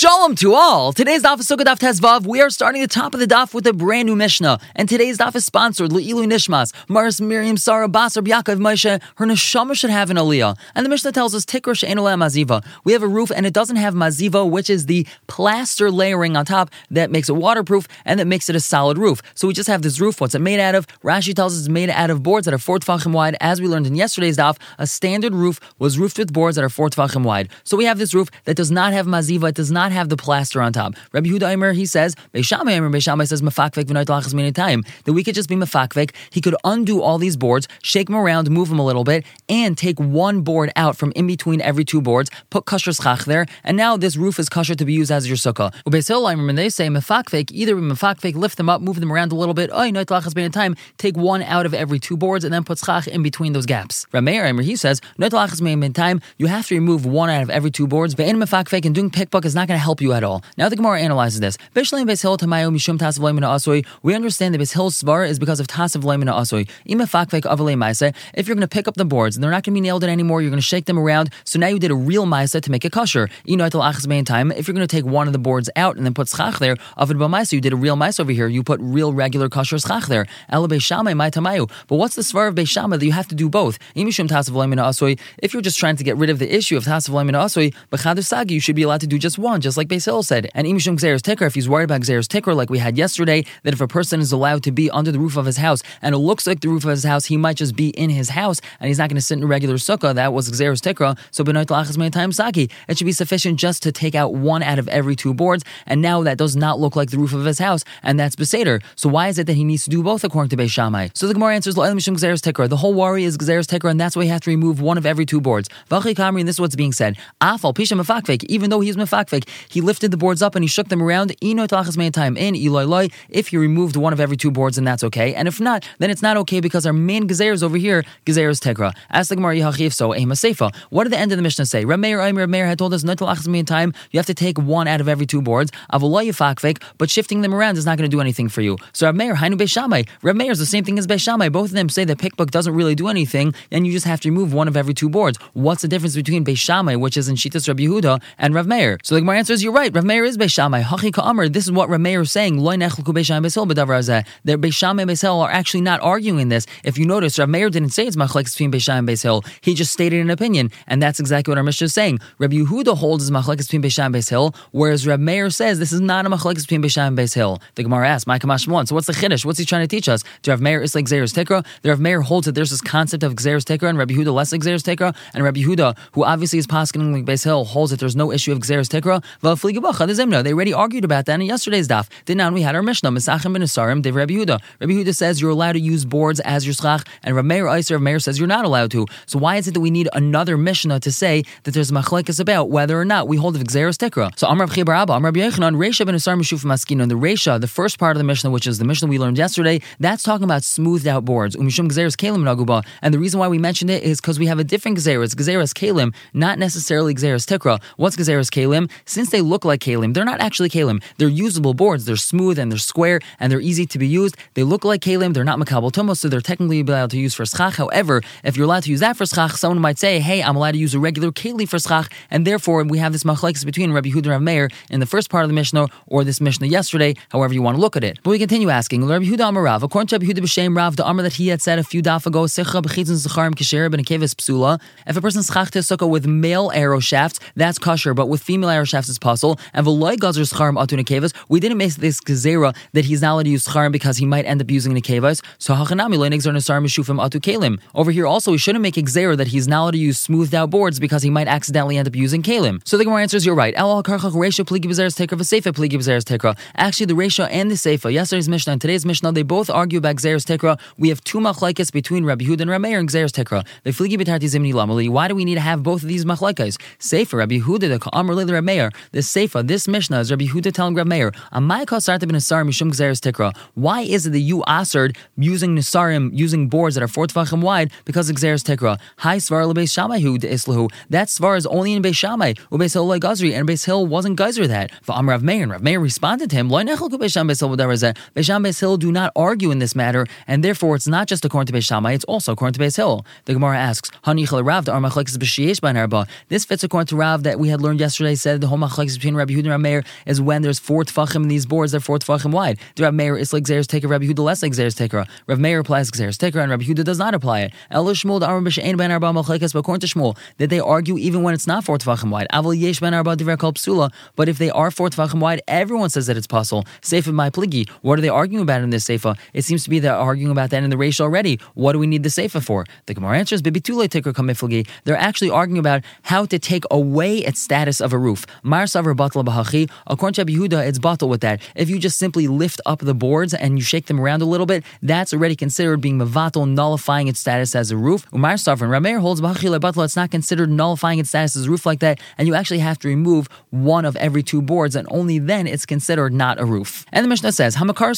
Shalom to all! Today's daf is Daf Tezvav. We are starting the top of the daf with a brand new Mishnah. And today's daf is sponsored Le'ilu Nishmas. Maris Miriam Sarah Basar Yaakov Moshe. Her neshama should have an aliyah. And the Mishnah tells us Tikr She'enoleh Maziva. We have a roof and it doesn't have Maziva, which is the plaster layering on top that makes it waterproof and that makes it a solid roof. So we just have this roof. What's it made out of? Rashi tells us it's made out of boards that are four tefachim wide. As we learned in yesterday's daf, a standard roof was roofed with boards that are four tefachim wide. So we have this roof that does not have Maziva. It does not have the plaster on top. Rabbi Huda he says, Beishamai Aimer, Beishamai says, Mefakvek v'nait lachas many time. That we could just be Mefakvek. He could undo all these boards, shake them around, move them a little bit, and take one board out from in between every two boards, put kasher schach there, and now this roof is kasher to be used as your sukkah. Ubesil Aimer, when they say Mefakvek, either Mefakvek, lift them up, move them around a little bit, oh, nait lachas many time, take one out of every two boards, and then put schach in between those gaps. Rameir Aimer, he says, nait lachas many time, you have to remove one out of every two boards, but in Mefakvek and doing pickbuck is not going to help you at all. Now the Gemara analyzes this. We understand the Bishil's svar is because of tasav leimina asoi. If you're going to pick up the boards, and they're not going to be nailed in anymore. You're going to shake them around. So now you did a real maisa to make it kosher. Time. If you're going to take one of the boards out and then put schach there, of it you did a real maisa over here. You put real regular kosher schach there. But what's the svar of Beishama that you have to do both? If you're just trying to get rid of the issue of tasav leimina asoi, you should be allowed to do just one, just like Beis said. And imishum gzeres tikra, if he's worried about gzeres tikra, like we had yesterday, that if a person is allowed to be under the roof of his house and it looks like the roof of his house, he might just be in his house and he's not going to sit in a regular sukkah. That was gzeres tikra. So benoit lachas time saki. It should be sufficient just to take out one out of every two boards. And now that does not look like the roof of his house, and that's beseder. So why is it that he needs to do both according to Beis Shammai? So the Gemara answers mishum gzeres tikra. The whole worry is gzeres tikra, and that's why he has to remove one of every two boards. Vachi kamri, and this is what's being said. Afal pisha mefakvek. Even though he's mefakvek, he lifted the boards up and he shook them around. Ino talachas time in Eloi If he removed one of every two boards, then that's okay. And if not, then it's not okay because our main gezer is over here. Gezer is tegra. Ask the Gemara Yahachiv so ema seifa. What did the end of the Mishnah say? Rameir Aimer Rameir had told us no talachas time. You have to take one out of every two boards. Yifakvek, but shifting them around is not going to do anything for you. So Rameir Hainu Beishamai. Rameir is the same thing as Beishamai. Both of them say that pickbook doesn't really do anything, and you just have to remove one of every two boards. What's the difference between Beishamai, which is in Shitas Rabbi Yehuda, and Rav Meir? So the Gemara answers, you're right. Rav Meir is Beishamai. Hachi Ka'amar, this is what Rameir is saying. That Beishamai and Beisil are actually not arguing this. If you notice, Rameir didn't say it's Machlekes between Beishamai and He just stated an opinion, and that's exactly what our Mishnah is saying. Rabbi Yehuda holds is Machlekes between Beishamai and whereas Rav Meir says this is not a Machlekes between Beishamai and Beisil. The Gemara asks, My Kamash one. So what's the Chiddush? What's he trying to teach us? Do Rav Meir is like Xeris Tekra? The Rav Meir holds that there's this concept of Xeris Tekra and Rabbi Yehuda less Xeris Tekra, and Rabbi Yehuda, who obviously is Paskin like Beisil, holds that there's no issue of Xeris Tekra. They already argued about that in yesterday's daf. Then we had our Mishnah, Mesachim ben Asarim, Dev Rabbi Yehuda. Rabbi Yehuda says you're allowed to use boards as your schach, and Rabbi Meir Iser of Meir says you're not allowed to. So why is it that we need another Mishnah to say that there's machlekes about whether or not we hold of Xeris Tikra? So Amr Chibar Abba, Amr Yochanan, Reisha ben Asar Meshuf Maskino, and the Reisha, the first part of the Mishnah, which is the Mishnah we learned yesterday, that's talking about smoothed out boards. Um, Umishum Xeris Kalim Naguba. And the reason why we mentioned it is because we have a different Xeris, Xeris Kalim, not necessarily Xeris Tikra. What's Xeris Kalim? Since they look like Kalim, they're not actually Kalim. They're usable boards. They're smooth and they're square and they're easy to be used. They look like kalim. They're not makabel tumos, so they're technically allowed to use for schach. However, if you're allowed to use that for schach, someone might say, "Hey, I'm allowed to use a regular keli for schach," and therefore we have this machlekes between Rabbi Huda and Rav Meir in the first part of the Mishnah or this Mishnah yesterday. However, you want to look at it. But we continue asking. Rabbi Huda Amarav, according to Rabbi Huda b'Shem Rav, the Amar that he had said a few daf ago, ben psula. If a person schach sukkah with male arrow shafts, that's kosher, but with female arrow shafts, it's possible. And v'loy gazer scharim atun we didn't make this gezerah that he's not allowed to use charim because he might end up using nekevas. So hachanami loinigzar nasar mishufim atu kalim. Over here also, we shouldn't make gezerah that he's not allowed to use smoothed out boards because he might accidentally end up using kalim. So the Gemara answers, you're right. El karchach resha pligi b'zeres tekra v'seifa pligi b'zeres tekra. Actually, the resha and the seifa, yesterday's mishnah and today's mishnah, they both argue about gzeres tekra. We have two machlekes between Rabbi Hud and Rameir and gzeres tekra. The fligi b'tarti zimni lamali. Why do we need to have both of these machlekes? Seifa, Rabbi Huda, the ka'amr the Rameir. The seifa, this mishnah is Rabbi Huda telling Rabbi Meir, why is it that you asered using nisarim, using boards that are four tefachim wide because of tikra? Hi svar lebeis shamayhu de islahu. That svar is only in Beis Shammai. Ubeis Hill gazri, and Beis Hill wasn't geyser that. For Amr Rav Meir, and Rav Meir responded to him, Beis Sham Beis Hill do not argue in this matter, and therefore it's not just according to Beis Shammai, it's also according to Beis Hill. The Gemara asks, Rav, This fits according to Rav that we had learned yesterday, said the whole between Rabbi Yehuda and Rabbi Meir is when there's four tefachim in these boards. They're four tefachim wide. The Rabbi Meir is like Xeris taker. Rabbi Yehuda less like Xeris taker. Rabbi Meir applies Xeris taker, and Rabbi Yehuda does not apply it. El Shmuel Amar b'she'en ben arba machlekes. But according to Shmuel, that they argue even when it's not four tefachim wide. Aval yesh ben arba divrei kol psula. But if they are four tefachim wide, everyone says that it's possible. Sefer my pligi. What are they arguing about in this sefer? It seems to be they're arguing about that in the ratio already. What do we need the sefer for? The Gemara answers, "Bibitule ticker kamiflagi." They're actually arguing about how to take away its status of a roof. Savar. According to Yehuda, it's battle with that. If you just simply lift up the boards and you shake them around a little bit, that's already considered being mavatal, nullifying its status as a roof. Umar Savran, Rameir holds bahachi batla. It's not considered nullifying its status as a roof like that, and you actually have to remove one of every two boards, and only then it's considered not a roof. And the Mishnah says, Hamakar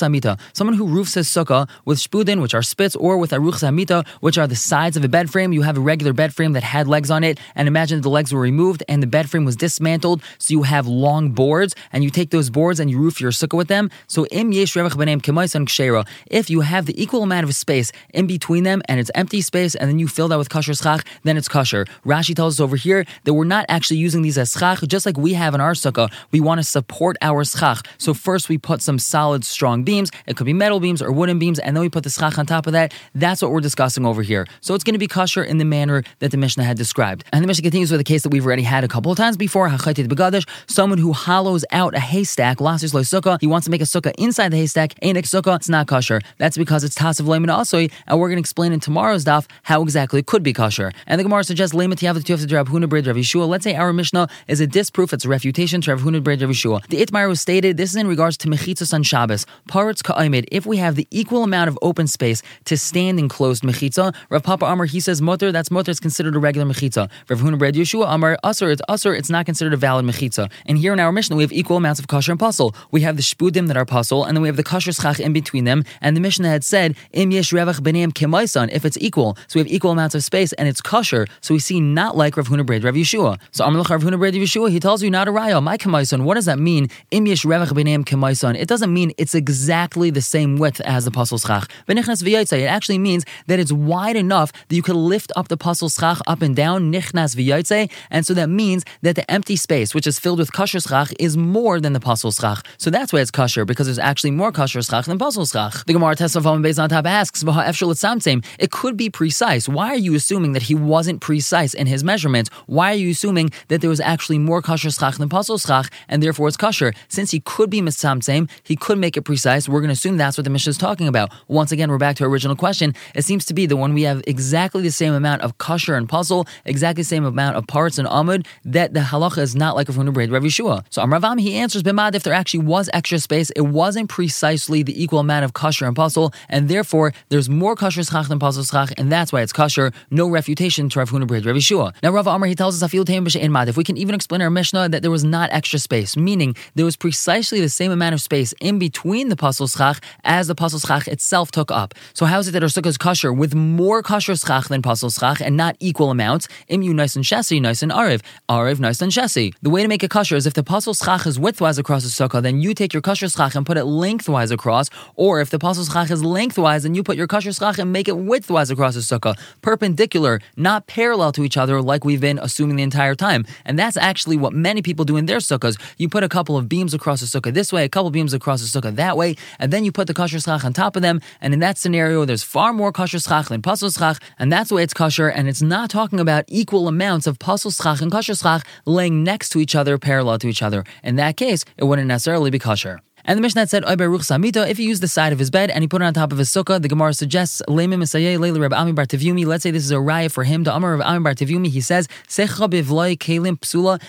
samita. Someone who roofs his sukkah with shpudin, which are spits, or with aruch samita, which are the sides of a bed frame. You have a regular bed frame that had legs on it, and imagine the legs were removed and the bed frame was dismantled, so you have long boards, and you take those boards and you roof your sukkah with them. So im yesh. If you have the equal amount of space in between them, and it's empty space, and then you fill that with kosher schach, then it's kosher. Rashi tells us over here that we're not actually using these as schach, just like we have in our sukkah. We want to support our schach. So first we put some solid, strong beams. It could be metal beams or wooden beams, and then we put the schach on top of that. That's what we're discussing over here. So it's going to be kosher in the manner that the Mishnah had described. And the Mishnah continues with a case that we've already had a couple of times before. Hachaitit begadish, someone who hollows out a haystack, lasis loy sukkah. He wants to make a sukkah inside the haystack, anik sukkah. It's not kosher. That's because it's tasav leimin asoi, and we're going to explain in tomorrow's daf how exactly it could be kosher. And the Gemara suggests leimat yav the Rav Huna Bred Rav Yeshua. Let's say our Mishnah is a disproof, it's a refutation to Rav Huna Rav Yeshua. The Itmar was stated. This is in regards to mechitzas on Shabbos. Paritz ka'imid. If we have the equal amount of open space to stand in closed mechitza, Rav Papa Amar he says mutter. That's mutter. It's considered a regular mechitza. Rav Huna Bred Yeshua Amar usher. It's It's not considered a valid mechitza. And here in our Mishnah we have equal amounts of kosher and pasul. We have the shpudim that are pasul, and then we have the kosher schach in between them. And the Mishnah had said im yesh revach b'neim kemaisan. If it's equal, so we have equal amounts of space and it's kosher. So we see not like Rav Huna Bred Rav Yeshua. So Amar Rav Huna Bred Yeshua. He tells you not a raya. My kemaisan. What does that mean? Im yesh revach b'neim kemaisan. It doesn't mean it's exactly the same width as the pasul schach. It actually means that it's wide enough that you could lift up the pasul schach up and down, nichnas and so that means that the empty space, which is filled with kosher schach, is more than the pasul schach. So that's why it's kosher, because there's actually more kosher schach than pasul schach. The Gemara Tesafam Beis on top asks, it could be precise. Why are you assuming that he wasn't precise in his measurements? Why are you assuming that there was actually more kosher schach than pasul schach, and therefore it's kosher? Since he could be misamtsem, he could make it precise. We're going to assume that's what the Mishnah is talking about. Once again, we're back to our original question. It seems to be the one we have exactly the same amount of kosher and pasul, exactly the same amount of parts and amud, that the halacha is not like a from braid Rav Yeshua. So Amravam, he answers, Bimad, if there actually was extra space, it wasn't precisely the equal amount of kosher and pasul, and therefore there's more kosher schach than pasul schach, and that's why it's kosher. No refutation to Rav braid Rav Yeshua. Now Rav Amr, he tells us, in Mad, if we can even explain our Mishnah that there was not extra space, meaning there was precisely the same amount of space in between the pasul schach as the pasul schach itself took up. So how is it that our sukkah is kosher with more kosher schach than pasul schach and not equal amounts? Imu nice and shesi, nice and ariv, ariv nice and shesi. The way to make a kosher is if the pasul schach is widthwise across the sukkah, then you take your kosher schach and put it lengthwise across, or if the pasul schach is lengthwise, then you put your kosher schach and make it widthwise across the sukkah, perpendicular, not parallel to each other like we've been assuming the entire time. And that's actually what many people do in their sukkahs. You put a couple of beams across the sukkah this way, a couple beams across the sukkah that way, and then you put the kosher schach on top of them. And in that scenario, there's far more kosher schach than pasul schach, and that's way it's kosher. And it's not talking about equal amounts of pasul schach and kosher schach laying next to each other, parallel to each other. In that case, it wouldn't necessarily be kosher. And the Mishnah said, if he used the side of his bed and he put it on top of his sukkah, the Gemara suggests, Let's say this is a raya for him. The Amar of Ami Bar Tevumi, he says,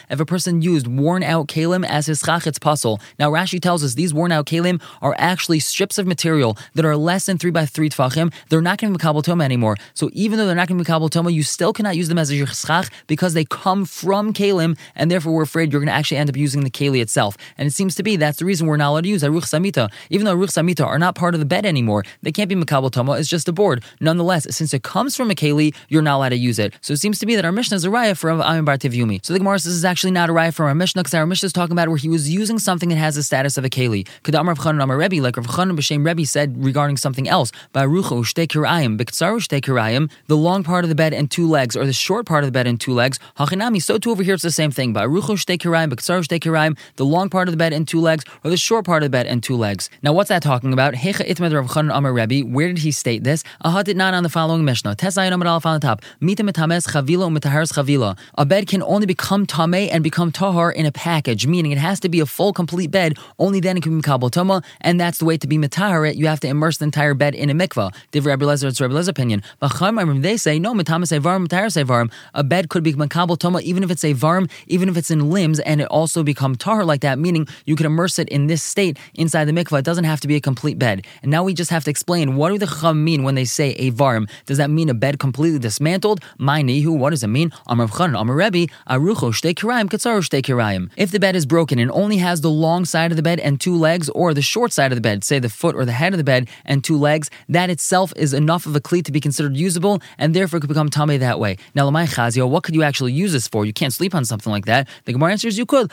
if a person used worn out kalim as his chach, it's pasul. Now Rashi tells us these worn out kalim are actually strips of material that are less than 3 by 3 tfachim. They're not going to be Makabal Toma anymore. So even though they're not going to be Makabal Toma, you still cannot use them as a chach because they come from kalim, and therefore we're afraid you're going to actually end up using the keli itself. And it seems to be that's the reason we're not allowed to use Aruch Samita. Even though Aruch Samita are not part of the bed anymore, they can't be Makabal Tama, it's just a board. Nonetheless, since it comes from a Keli, you're not allowed to use it. So it seems to be that our Mishnah is a raya from Amin Bar Tivyumi. So the Gemara says this is actually not a raya from our Mishnah because our Mishnah is talking about where he was using something that has the status of a Keli. Kadamar Rav Chanan Amar Rebbe, like Rav Chanan B'Shem Rebbe said regarding something else. By Baruchu Ushte Kirayim, B'Ktsaru Ushte Kirayim, the long part of the bed and two legs, or the short part of the bed and two legs. Hachinami, so too over here it's the same thing. By Baruchu Ushte Kirayim, B'Ktsaru Ushte Kirayim, the long part of the bed and two legs, or the short part of the bed and two legs. Now what's that talking about? Hecha Itmed Rav Chanan Amar Rebbe, where did he state this? Ahad did not on the following Mishnah. Tesayin Amar on the top. Mita mitames chavila umitaharis chavila. A bed can only become tameh and become tahar in a package, meaning it has to be a full, complete bed. Only then it can be kabel toma, and that's the way to be mitahar it. You have to immerse the entire bed in a mikvah. Div Rabbi Lezer, it's Rabbi Lezer's opinion. But they say no, mitamas evarim, mitaharis evarim. A bed could be kabel toma even if it's a varm, even if it's in limbs, and it also become tahar like that, meaning you can immerse it in this state inside the mikvah. It doesn't have to be a complete bed. And now we just have to explain what do the chum mean when they say a varm? Does that mean a bed completely dismantled? My nihu, what does it mean? Amar Chanan, Amar Rebbe, Arucho shtei kirayim, katzaro shtei kirayim. If the bed is broken and only has the long side of the bed and two legs, or the short side of the bed, say the foot or the head of the bed and two legs, that itself is enough of a cleat to be considered usable, and therefore could become tame that way. Now, Lamai Chazio, what could you actually use this for? You can't sleep on something like that. The Gemara answers you could.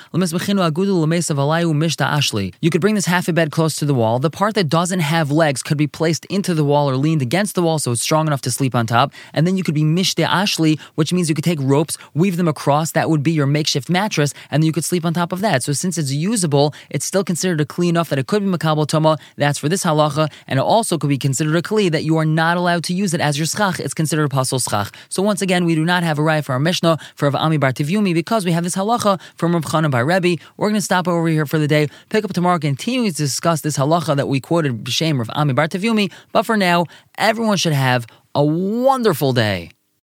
You could bring this half a bed close to the wall. The part that doesn't have legs could be placed into the wall or leaned against the wall so it's strong enough to sleep on top. And then you could be mishte ashli, which means you could take ropes, weave them across. That would be your makeshift mattress, and then you could sleep on top of that. So since it's usable, it's still considered a kli enough that it could be makabel toma. That's for this halacha, and it also could be considered a kli that you are not allowed to use it as your schach. It's considered a pasul schach. So once again, we do not have a right for our Mishnah for Rav Ami Bar Tivyumi because we have this halacha from Rav Chanan Bar Rebbe. We're going to stop over here for the day, pick up tomorrow, continue to discuss this halacha that we quoted B'Shem Rav Ami Bar Tivyumi. But for now, everyone should have a wonderful day.